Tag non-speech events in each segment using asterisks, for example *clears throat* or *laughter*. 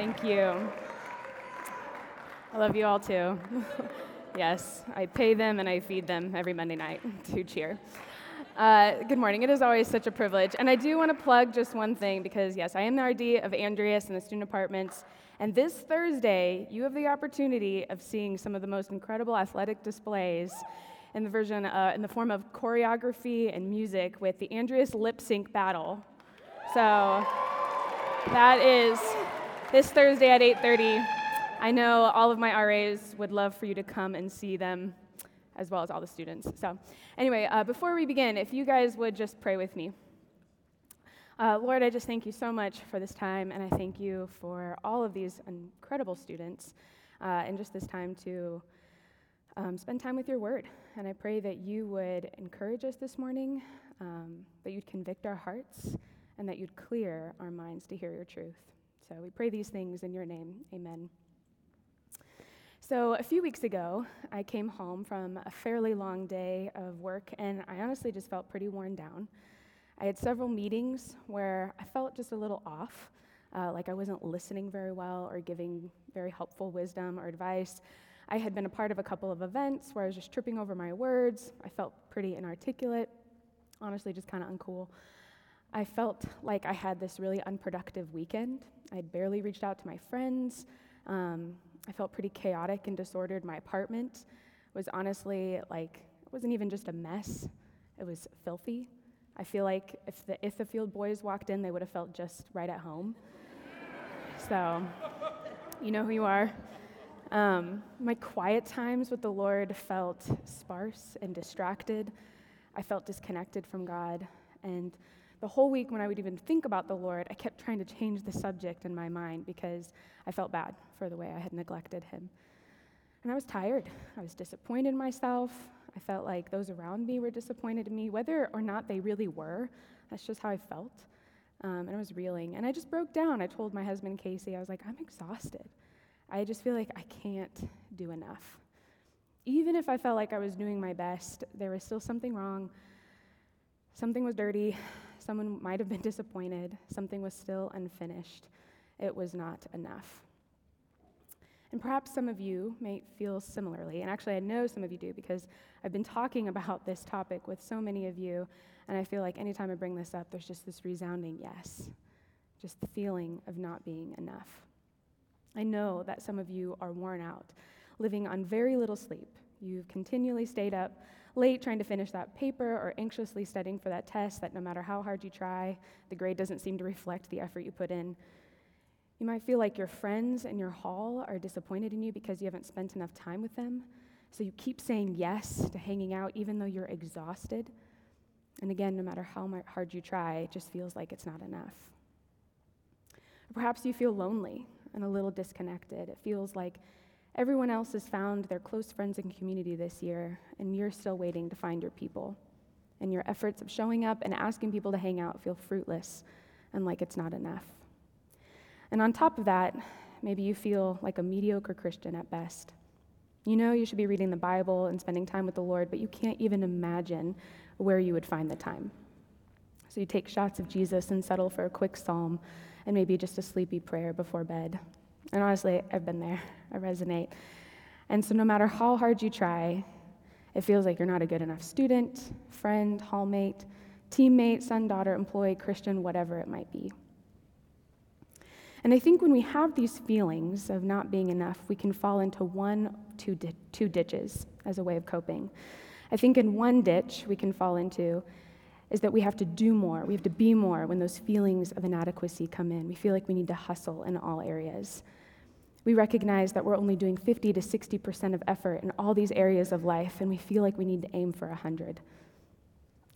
Thank you. I love you all too. *laughs* yes, I pay them and I feed them every Monday night *laughs* to cheer. Uh, good morning. It is always such a privilege. And I do want to plug just one thing because, yes, I am the RD of Andreas and the student apartments. And this Thursday, you have the opportunity of seeing some of the most incredible athletic displays in the version uh, in the form of choreography and music with the Andreas lip sync battle. So that is this Thursday at 8:30. I know all of my RAs would love for you to come and see them, as well as all the students. So, anyway, uh, before we begin, if you guys would just pray with me. Uh, Lord, I just thank you so much for this time, and I thank you for all of these incredible students, uh, and just this time to um, spend time with your word. And I pray that you would encourage us this morning, um, that you'd convict our hearts, and that you'd clear our minds to hear your truth. So we pray these things in your name. Amen. So, a few weeks ago, I came home from a fairly long day of work, and I honestly just felt pretty worn down. I had several meetings where I felt just a little off, uh, like I wasn't listening very well or giving very helpful wisdom or advice. I had been a part of a couple of events where I was just tripping over my words. I felt pretty inarticulate, honestly, just kind of uncool. I felt like I had this really unproductive weekend. I'd barely reached out to my friends. Um, I felt pretty chaotic and disordered. My apartment was honestly like, it wasn't even just a mess, it was filthy. I feel like if the Ithafield boys walked in, they would have felt just right at home. *laughs* so, you know who you are. Um, my quiet times with the Lord felt sparse and distracted. I felt disconnected from God. And the whole week, when I would even think about the Lord, I kept trying to change the subject in my mind because I felt bad for the way I had neglected Him. And I was tired. I was disappointed in myself. I felt like those around me were disappointed in me, whether or not they really were. That's just how I felt. Um, and I was reeling. And I just broke down. I told my husband, Casey, I was like, I'm exhausted. I just feel like I can't do enough. Even if I felt like I was doing my best, there was still something wrong. Something was dirty. Someone might have been *laughs* disappointed. Something was still unfinished. It was not enough. And perhaps some of you may feel similarly. And actually, I know some of you do because I've been talking *laughs* about this topic with so many of you. And I feel like anytime I bring this up, there's just this resounding yes, just the feeling of not being enough. I know that some of you are worn out, living on very little sleep. You've continually stayed up late trying to finish that paper or anxiously studying for that test that no matter how hard you try, the grade doesn't seem to reflect the effort you put in. You might feel like your friends in your hall are disappointed in you because you haven't spent enough time with them. So you keep saying yes to hanging out even though you're exhausted. And again, no matter how hard you try, it just feels like it's not enough. perhaps you feel lonely and a little disconnected. It feels like everyone else has found their close friends and community this year, and you're still waiting to find your people. And your efforts of showing up and asking people to hang out feel fruitless and like it's not enough. And on top of that, maybe you feel like a mediocre Christian at best. You know you should be reading the Bible and spending time with the Lord, but you can't even imagine where you would find the time. So you take shots of Jesus and settle for a quick psalm and maybe just a sleepy prayer before bed. And honestly, I've been there. I resonate. And so, no matter how hard you try, it feels like you're not a good enough student, friend, hallmate, teammate, son, daughter, employee, Christian, whatever it might be. And I think when we have these feelings of not being enough, we can fall into one, two, di- two ditches as a way of coping. I think in one ditch we can fall into is that we have to do more, we have to be more when those feelings of inadequacy come in. We feel like we need to hustle in all areas. We recognize that we're only doing 50 to 60% of effort in all these areas of life, and we feel like we need to aim for 100.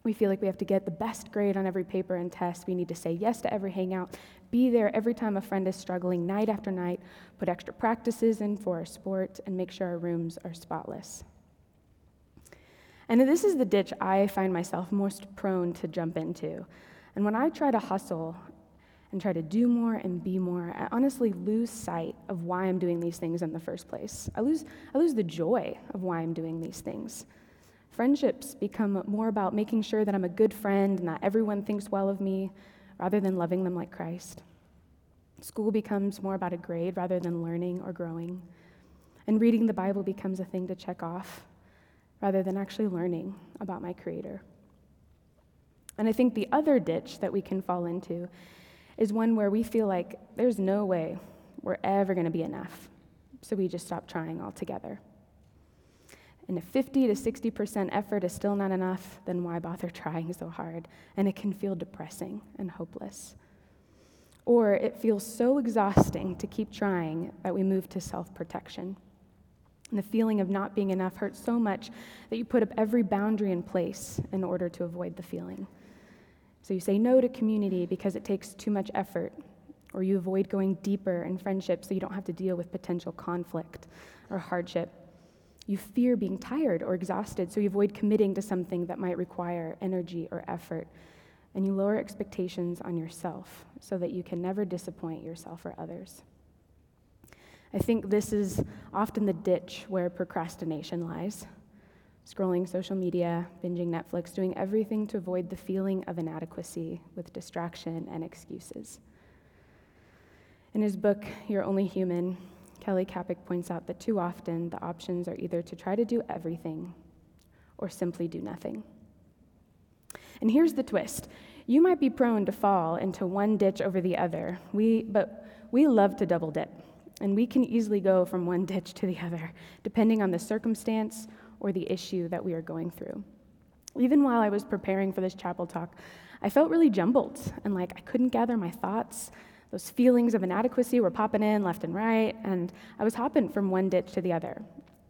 We feel like we have to get the best grade on every paper and test. We need to say yes to every hangout, be there every time a friend is struggling, night after night, put extra practices in for our sport, and make sure our rooms are spotless. And this is the ditch I find myself most prone to jump into. And when I try to hustle and try to do more and be more, I honestly lose sight of why I'm doing these things in the first place. I lose, I lose the joy of why I'm doing these things. Friendships become more about making sure that I'm a good friend and that everyone thinks well of me rather than loving them like Christ. School becomes more about a grade rather than learning or growing. And reading the Bible becomes a thing to check off rather than actually learning about my Creator. And I think the other ditch that we can fall into is one where we feel like there's no way we're ever going to be enough. So we just stop trying altogether. And if 50 to 60% effort is still not enough, then why bother trying so hard? And it can feel depressing and hopeless. Or it feels so exhausting to keep trying that we move to self protection. And the feeling of not being enough hurts so much that you put up every boundary in place in order to avoid the feeling. So you say no to community because it takes too much effort, or you avoid going deeper in friendship so you don't have to deal with potential conflict or hardship. You fear being tired or exhausted, so you avoid committing to something that might require energy or effort. And you lower expectations on yourself so that you can never disappoint yourself or others. I think this is often the ditch where procrastination lies. Scrolling social media, binging Netflix, doing everything to avoid the feeling of inadequacy with distraction and excuses. In his book, You're Only Human, Kelly Kapic points out that too often the options are either to try to do everything or simply do nothing. And here's the twist you might be prone to fall into one ditch over the other, we, but we love to double dip, and we can easily go from one *laughs* ditch to the other, depending on the circumstance or the issue that we are going through. Even while I was preparing for this chapel talk, I felt really jumbled and like I couldn't gather my thoughts. Those feelings of inadequacy were popping in left and right, and I was hopping from one ditch to the other.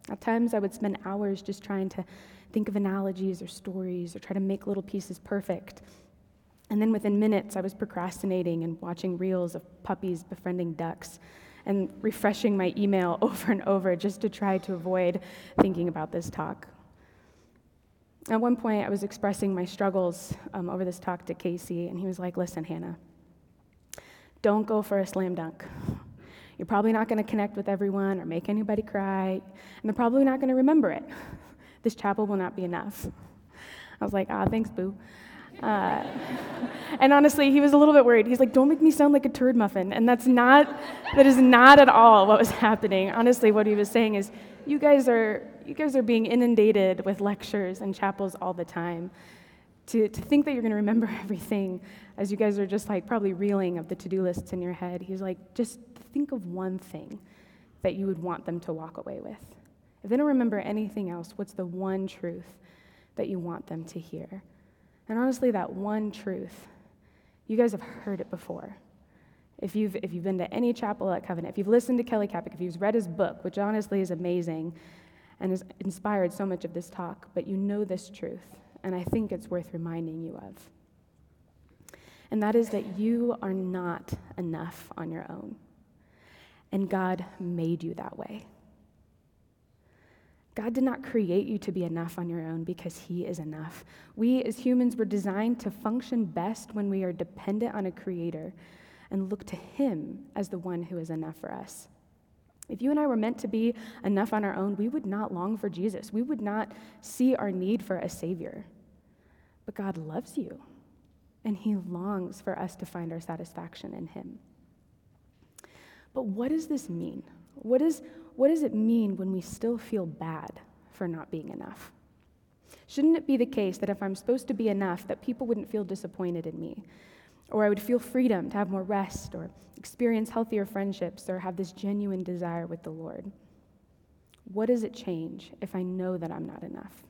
At times, I would spend hours just trying to think of analogies or stories or try to make little pieces perfect. And then within minutes, I was procrastinating and watching reels of puppies befriending ducks and refreshing my email *laughs* over and over just to try to avoid thinking about this talk. At one point, I was expressing my struggles um, over this talk to Casey, and he was like, Listen, Hannah, don't go for a slam dunk. You're probably not going to connect with everyone or make anybody cry, and they're probably not going to remember it. *laughs* This chapel will not be enough. I was like, ah, thanks, boo. Uh, and honestly, he was a little bit worried. He's like, "Don't make me sound like a turd muffin," and that's not, that is not at all what was *laughs* happening. Honestly, what he was saying is, you guys are, you guys are being inundated with lectures and chapels all the time. To, to think that you're going to remember *laughs* everything as you guys are just like probably reeling of the to do lists in your head, he's like, just think of one thing that you would want them to walk away with. If they don't remember anything else, what's the one truth that you want them to hear? And honestly, that one truth, you guys have heard it before. If you've, if you've been to any chapel at Covenant, if you've listened to Kelly Kapic, if you've read his book, which honestly is amazing and has inspired so much of this talk, but you know this truth, and I think it's worth reminding you of and that is that you are not enough on your own. And God made you that way. God did not create you to be enough on your own because He is enough. We as humans were designed to function best when we are dependent on a creator and look to Him as the one who is enough for us. If you and I were meant to be enough on our own, we would not long for Jesus. We would not see our need for a Savior. But God loves you and he longs for us to find our satisfaction in him. But what does this mean? What, is, what does it mean when we still feel bad for not being enough? Shouldn't it be the case that if I'm supposed to be enough, that people wouldn't feel disappointed in me? Or I would feel freedom to have more rest, or experience healthier friendships, or have this genuine desire with the Lord? What does it change if I know that I'm not enough?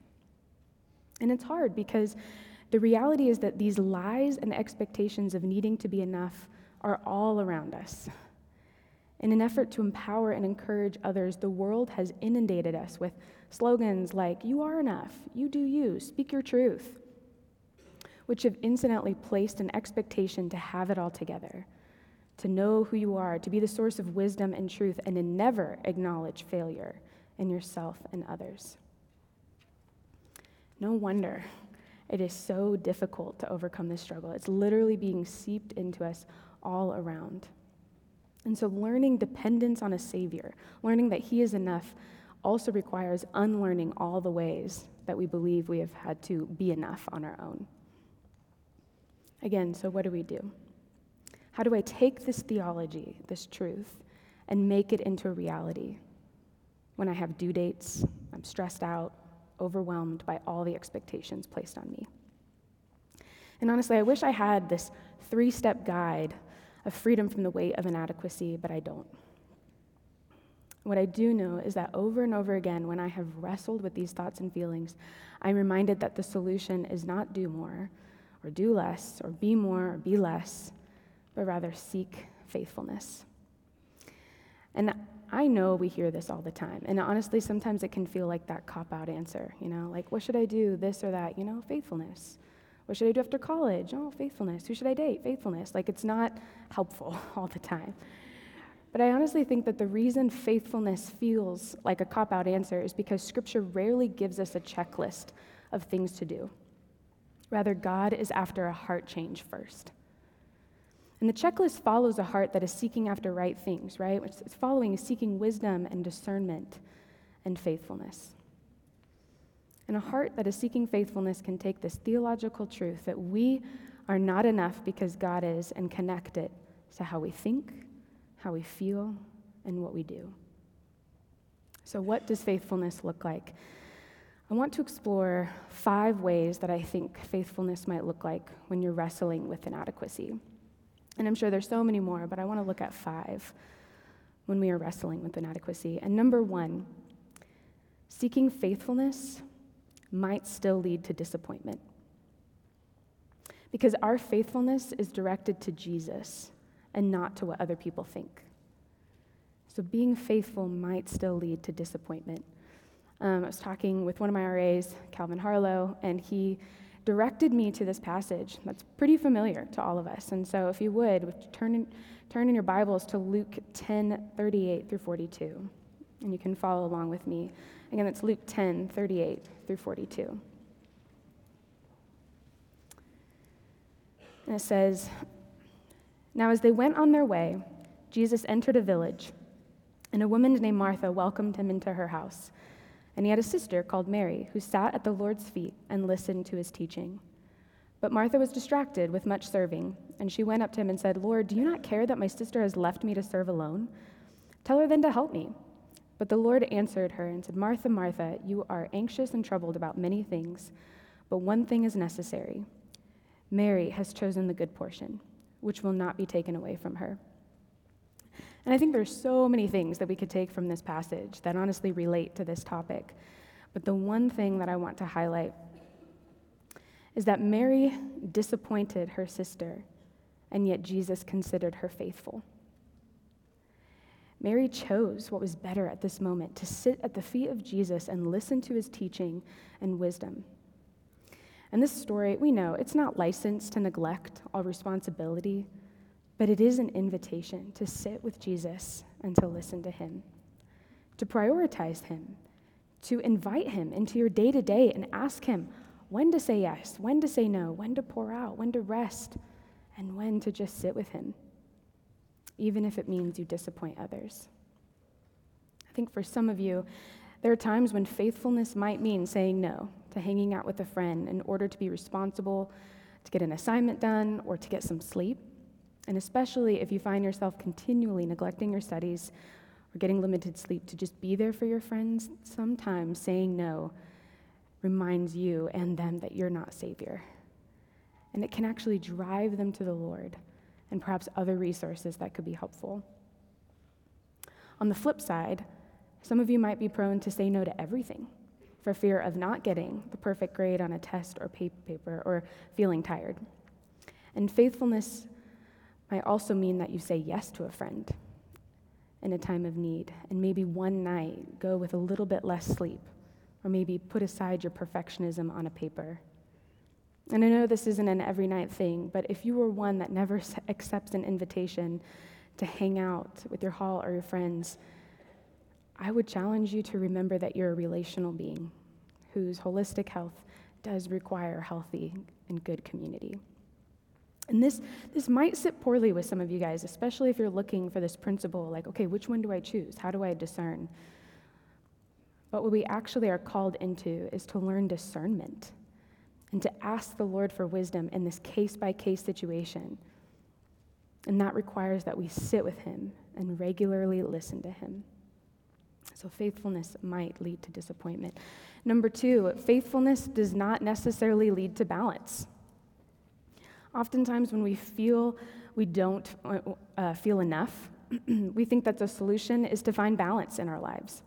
And it's hard because the reality is that these lies and expectations of needing to be enough are all around us. In an effort to empower and encourage others, the world has inundated us with slogans like, You are enough, you do you, speak your truth, which have incidentally placed an expectation to have it all together, to know who you are, to be the source of wisdom and truth, and to never acknowledge failure in yourself and others. No wonder it is so difficult to overcome this struggle. It's literally being seeped into us all around. And so, learning dependence on a Savior, learning that He is enough, also requires unlearning all the ways that we believe we have had to be enough on our own. Again, so what do we do? How do I take this theology, this truth, and make it into a reality? When I have due dates, I'm stressed out, overwhelmed by all the expectations placed on me. And honestly, I wish I had this three step guide of freedom from the weight of inadequacy, but I don't. What I do know is that over and over again, when I have wrestled with these thoughts and feelings, I'm reminded that the solution is not do more, or do less, or be more, or be less, but rather seek faithfulness. And I know we hear this all the time. And honestly, sometimes it can feel like that cop out answer, you know, like, what should I do, this or that? You know, faithfulness. What should I do after college? Oh, faithfulness. Who should I date? Faithfulness. Like, it's not helpful *laughs* all the time. But I honestly think that the reason faithfulness feels like a cop out answer is because Scripture rarely gives us a checklist of things to do. Rather, God is after a heart change first. And the checklist follows a heart that is seeking after right things, right? Is following seeking wisdom and discernment and faithfulness. And a heart that is seeking faithfulness can take this theological truth that we are not enough because God is and connect it to how we think, how we feel, and what we do. So, what does faithfulness look like? I want to explore five ways that I think faithfulness might look like when you're wrestling with inadequacy. And I'm sure there's so many more, but I want to look at five when we are wrestling with inadequacy. And number one, seeking faithfulness might still lead to disappointment. Because our faithfulness is directed to Jesus and not to what other people think. So being faithful might still lead to disappointment. Um, I was talking with one of my RAs, Calvin Harlow, and he directed me to this passage that's pretty familiar to all of us. And so, if you would, turn in, turn in your Bibles to Luke 10 38 through 42, and you can follow along with me. Again, it's Luke 10 38 through 42. And it says, Now as they went on their way, Jesus entered a village, and a woman named Martha welcomed him into her house. And he had a sister called Mary, who sat at the Lord's feet and listened to his teaching. But Martha was distracted with much serving, and she went up to him and said, Lord, do you not care that my sister has left me to serve alone? Tell her then to help me. But the Lord answered her and said, Martha, Martha, you are anxious and troubled about many things, but one thing is necessary. Mary has chosen the good portion, which will not be taken away from her. And I think there's so many things that we could take from this passage that honestly relate to this topic. But the one thing that I want to highlight is that Mary disappointed her sister, and yet Jesus considered her faithful. Mary chose what was better at this moment to sit at the feet of Jesus and listen to his teaching and wisdom. And this story, we know it's not licensed to neglect all responsibility but it is an invitation to sit with Jesus and to listen to him, to prioritize him, to invite him into your day to day and ask him when to say yes, when to say no, when to pour out, when to rest, and when to just sit with him, even if it means you disappoint others. I think for some of you, there are times when faithfulness might mean saying no to hanging out with a friend in order to be responsible, to get an assignment done, or to get some sleep. And especially if you find yourself continually neglecting your studies or getting limited sleep to just be there for your friends, sometimes saying no reminds you and them that you're not Savior. And it can actually drive them to the Lord and perhaps other resources that could be helpful. On the flip side, some of you might be prone to say no to everything for fear of not getting the perfect grade on a test or paper or feeling tired. And faithfulness might also mean that you say yes to a friend in a time of need, and maybe one night go with a little bit less sleep, or maybe put aside your perfectionism on a paper. And I know this isn't an every night thing, but if you were one that never accepts an invitation to hang out with your hall or your friends, I would challenge you to remember that you're a relational being whose holistic health does require healthy and good community. And this, this might sit poorly with some of you guys, especially if you're looking for this principle like, okay, which one do I choose? How do I discern? But what we actually are called into is to learn discernment and to ask the Lord for wisdom in this case by case situation. And that requires that we sit with Him and regularly listen to Him. So faithfulness might lead to disappointment. Number two, faithfulness does not necessarily lead to balance. Oftentimes, when we feel we don't uh, uh feel enough, *clears throat* we think that the solution is to find balance in our lives.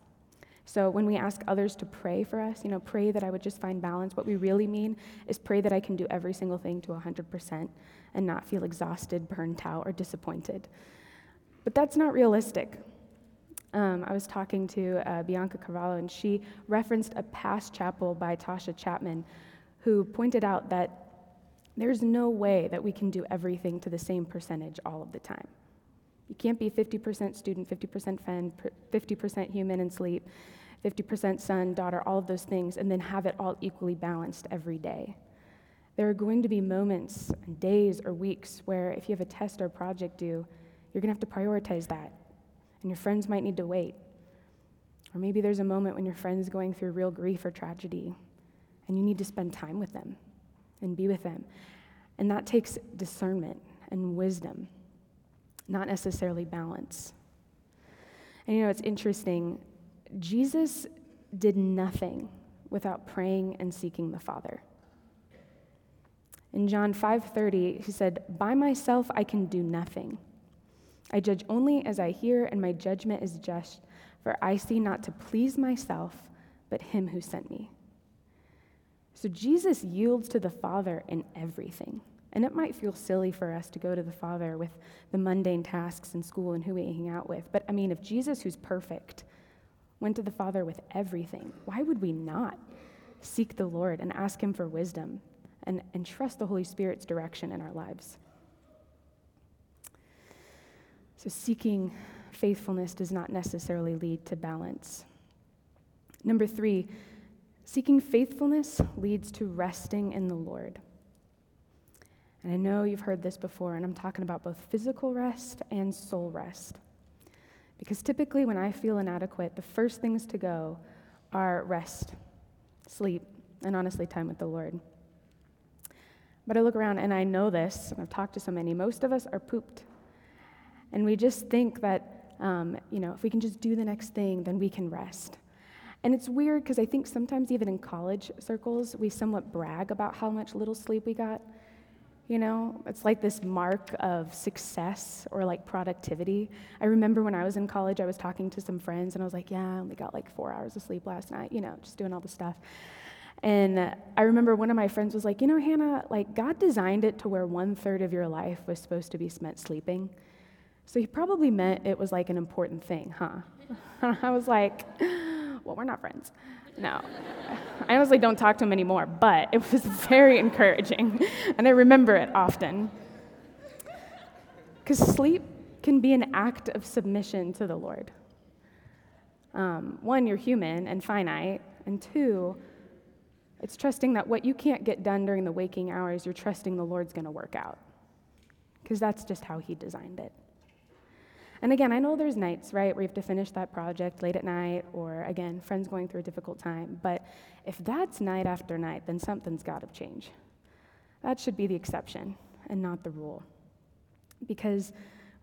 So when we ask others to pray for us, you know, pray that I would just find balance, what we really mean is pray that I can do every single thing to 100% and not feel exhausted, burnt out, or disappointed. But that's not realistic. Um, I was talking to uh, Bianca Carvalho, and she referenced a past chapel by Tasha Chapman, who pointed out that there's no way that we can do everything to the same percentage all of the time. You can't be 50% student, 50% fan, 50% human and sleep, 50% son, daughter, all of those things, and then have it all equally balanced every day. There are going to be moments, days, or weeks where if you have a test or project due, you're going to have to prioritize that. And your friends might need to wait. Or maybe there's a moment when your friend's going through real grief or tragedy, and you need to spend time with them and be with them. And that takes discernment and wisdom not necessarily balance. And you know, it's interesting. Jesus did nothing without praying and seeking the Father. In John 5:30, he said, "By myself I can do nothing. I judge only as I hear, and my judgment is just, for I see not to please myself, but him who sent me." So Jesus yields to the Father in everything. And it might feel silly for us to go to the Father with the mundane tasks in school and who we hang out with. But I mean, if Jesus, who's perfect, went to the Father with everything, why would we not seek the Lord and ask Him for wisdom and, and trust the Holy Spirit's direction in our lives? So, seeking faithfulness does not necessarily lead to balance. Number three, seeking faithfulness leads to resting in the Lord. And I know you've heard this before, and I'm talking about both physical rest and soul rest. Because typically, when I feel inadequate, the first things to go are rest, sleep, and honestly, time with the Lord. But I look around and I know this, and I've talked to so many. Most of us are pooped. And we just think that, um, you know, if we can just do the next thing, then we can rest. And it's weird because I think sometimes, even in college circles, we somewhat brag about how much little sleep we got. You know, it's like this mark of success or like productivity. I remember when I was in college, I was talking to some friends and I was like, yeah, I only got like four hours of sleep last night, you know, just doing all the stuff. And I remember one of my friends was like, you know, Hannah, like God designed it to where one third of your life was supposed to be spent sleeping. So he probably meant it was like an important thing, huh? *laughs* I was like, well, we're not friends. No. I honestly don't talk to him anymore, but it was *laughs* very encouraging, and I remember it often. Because sleep can be an act of submission to the Lord. Um, one, you're human and finite, and two, it's trusting that what you can't get done during the waking hours, you're trusting the Lord's going to work out. Because that's just how He designed it. And again, I know there's nights, right, where you have to finish that project late at night, or again, friends going through a difficult time. But if that's night after night, then something's got to change. That should be the exception and not the rule. Because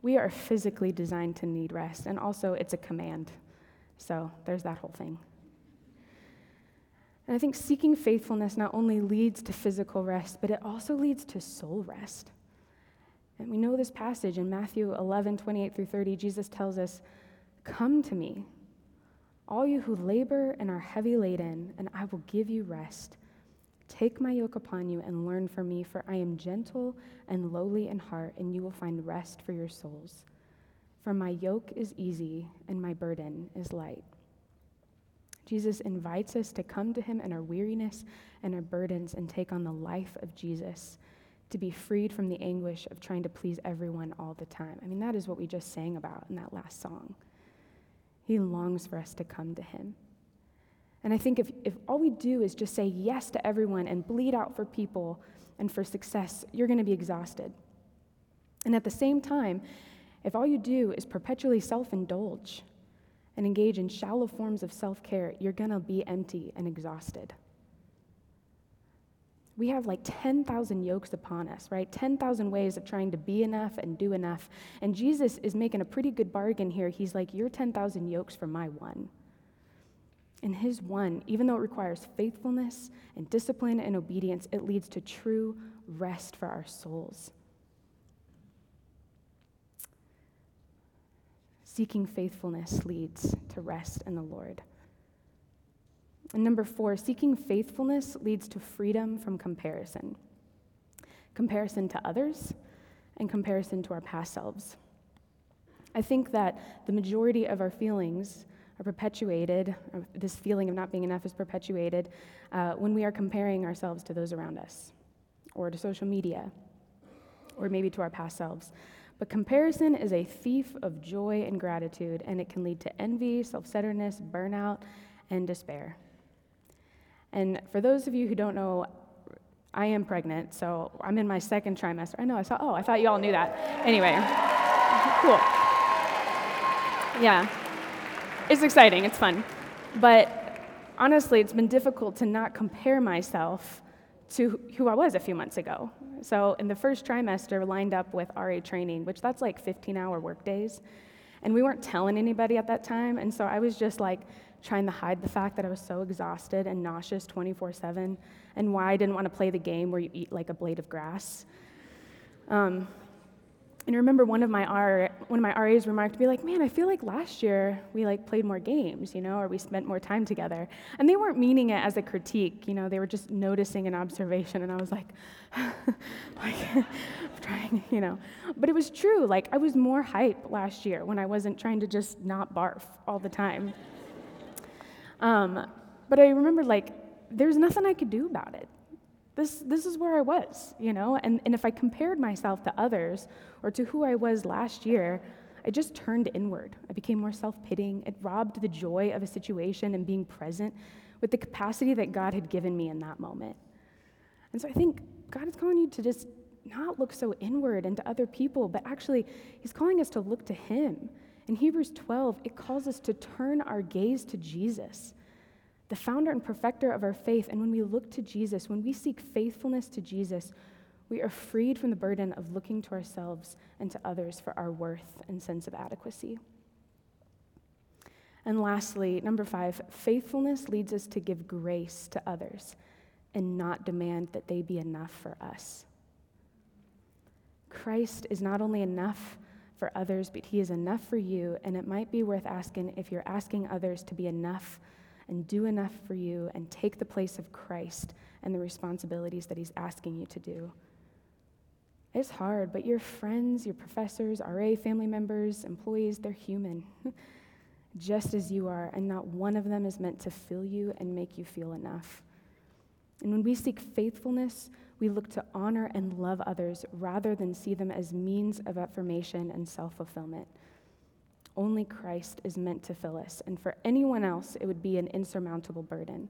we are physically designed to need rest, and also it's a command. So there's that whole thing. And I think seeking faithfulness not only leads to physical rest, but it also leads to soul rest. And we know this passage in Matthew 11, 28 through 30. Jesus tells us, Come to me, all you who labor and are heavy laden, and I will give you rest. Take my yoke upon you and learn from me, for I am gentle and lowly in heart, and you will find rest for your souls. For my yoke is easy and my burden is light. Jesus invites us to come to him in our weariness and our burdens and take on the life of Jesus to be freed from the anguish of trying to please everyone all the time. I mean, that is what we just sang about in that last song. He longs for us to come to him. And I think if, if all we do is just say yes to everyone and bleed out for people and for success, you're going to be exhausted. And at the same time, if all you do is perpetually self indulge and engage in shallow forms of self care, you're going to be empty and exhausted. We have like 10,000 yokes upon us, right? 10,000 ways of trying to be enough and do enough. And Jesus is making a pretty good bargain here. He's like, You're 10,000 yokes for my one. And his one, even though it requires faithfulness and discipline and obedience, it leads to true rest for our souls. Seeking faithfulness leads to rest in the Lord. And number four, seeking faithfulness leads to freedom from comparison comparison to others and comparison to our past selves. I think that the majority of our feelings are perpetuated, this feeling of not being enough is perpetuated uh, when we are comparing ourselves to those around us, or to social media, or maybe to our past selves. But comparison is a thief of joy and gratitude, and it can lead to envy, self centeredness, burnout, and despair. And for those of you who don't know, I am pregnant, so I'm in my second trimester. I know, I saw, oh, I thought you all knew that. Anyway, *laughs* cool. Yeah, it's exciting, it's fun. But honestly, it's been difficult to not compare myself to who I was a few months ago. So in the first trimester, lined up with RA training, which that's like 15 hour work days. And we weren't telling anybody at that time. And so I was just like trying to hide the fact that I was so exhausted and nauseous 24 7, and why I didn't want to play the game where you eat like a blade of grass. Um, and I remember one of my R, one of my RAs remarked to be like, "Man, I feel like last year we like played more games, you know, or we spent more time together." And they weren't meaning it as a critique, you know, they were just noticing an observation. And I was like, *laughs* like *laughs* trying, you know. But it was true. Like I was more hype last year when I wasn't trying to just not barf all the time. Um, but I remember, like, there's nothing I could do about it. This, this is where I was, you know? And, and if I compared myself to others or to who I was last year, I just turned inward. I became more self pitying. It robbed the joy of a situation and being present with the capacity that God had given me in that moment. And so I think God is calling you to just not look so inward and to other people, but actually, He's calling us to look to Him in Hebrews 12, it calls us to turn our gaze to Jesus, the founder and perfecter of our faith. And when we look to Jesus, when we seek faithfulness to Jesus, we are freed from the burden of looking to ourselves and to others for our worth and sense of adequacy. And lastly, number five, faithfulness leads us to give grace to others and not demand that they be enough for us. Christ is not only enough for others, but He is enough for you. And it might be worth asking if you're asking others to be enough and do enough for you and take the place of Christ and the responsibilities that He's asking you to do. It's hard, but your friends, your professors, RA family members, employees, they're human, *laughs* just as you are, and not one of them is meant to fill you and make you feel enough. And when we seek faithfulness, we look to honor and love others rather than see them as means of affirmation and self fulfillment. Only Christ is meant to fill us, and for anyone else, it would be an insurmountable burden.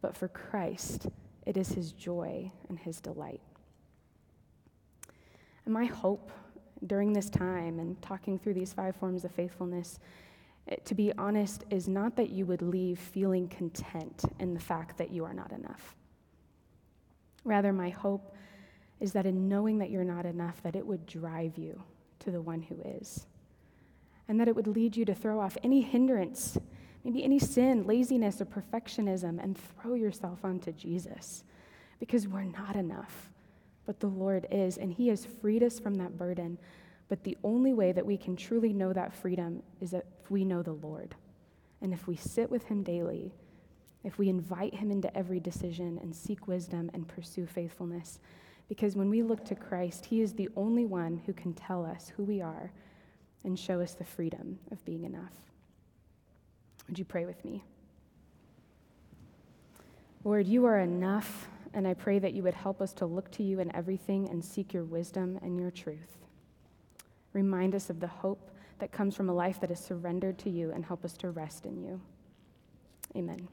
But for Christ, it is his joy and his delight. And my hope during this time and talking through these five forms of faithfulness, it, to be honest, is not that you would leave feeling content in the fact that you are not enough. Rather, my hope is that in knowing that you're not enough, that it would drive you to the one who is. And that it would lead you to throw off any hindrance, maybe any sin, laziness, or perfectionism, and throw yourself onto Jesus. Because we're not enough, but the Lord is, and He has freed us from that burden. But the only way that we can truly know that freedom is if we know the Lord. And if we sit with Him daily, if we invite him into every decision and seek wisdom and pursue faithfulness. Because when we look to Christ, he is the only one who can tell us who we are and show us the freedom of being enough. Would you pray with me? Lord, you are enough, and I pray that you would help us to look to you in everything and seek your wisdom and your truth. Remind us of the hope that comes from a life that is surrendered to you and help us to rest in you. Amen.